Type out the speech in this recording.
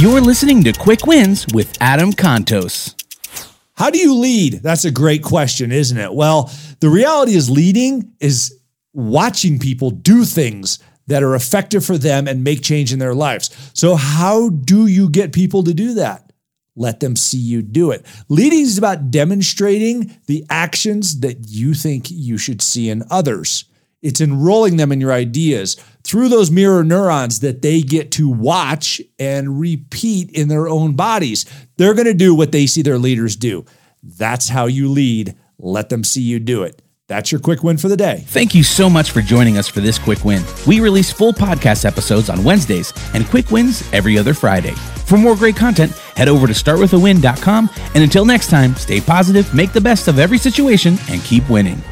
You're listening to Quick Wins with Adam Contos. How do you lead? That's a great question, isn't it? Well, the reality is leading is watching people do things that are effective for them and make change in their lives. So, how do you get people to do that? Let them see you do it. Leading is about demonstrating the actions that you think you should see in others. It's enrolling them in your ideas through those mirror neurons that they get to watch and repeat in their own bodies. They're going to do what they see their leaders do. That's how you lead. Let them see you do it. That's your quick win for the day. Thank you so much for joining us for this quick win. We release full podcast episodes on Wednesdays and quick wins every other Friday. For more great content, head over to startwithawin.com. And until next time, stay positive, make the best of every situation, and keep winning.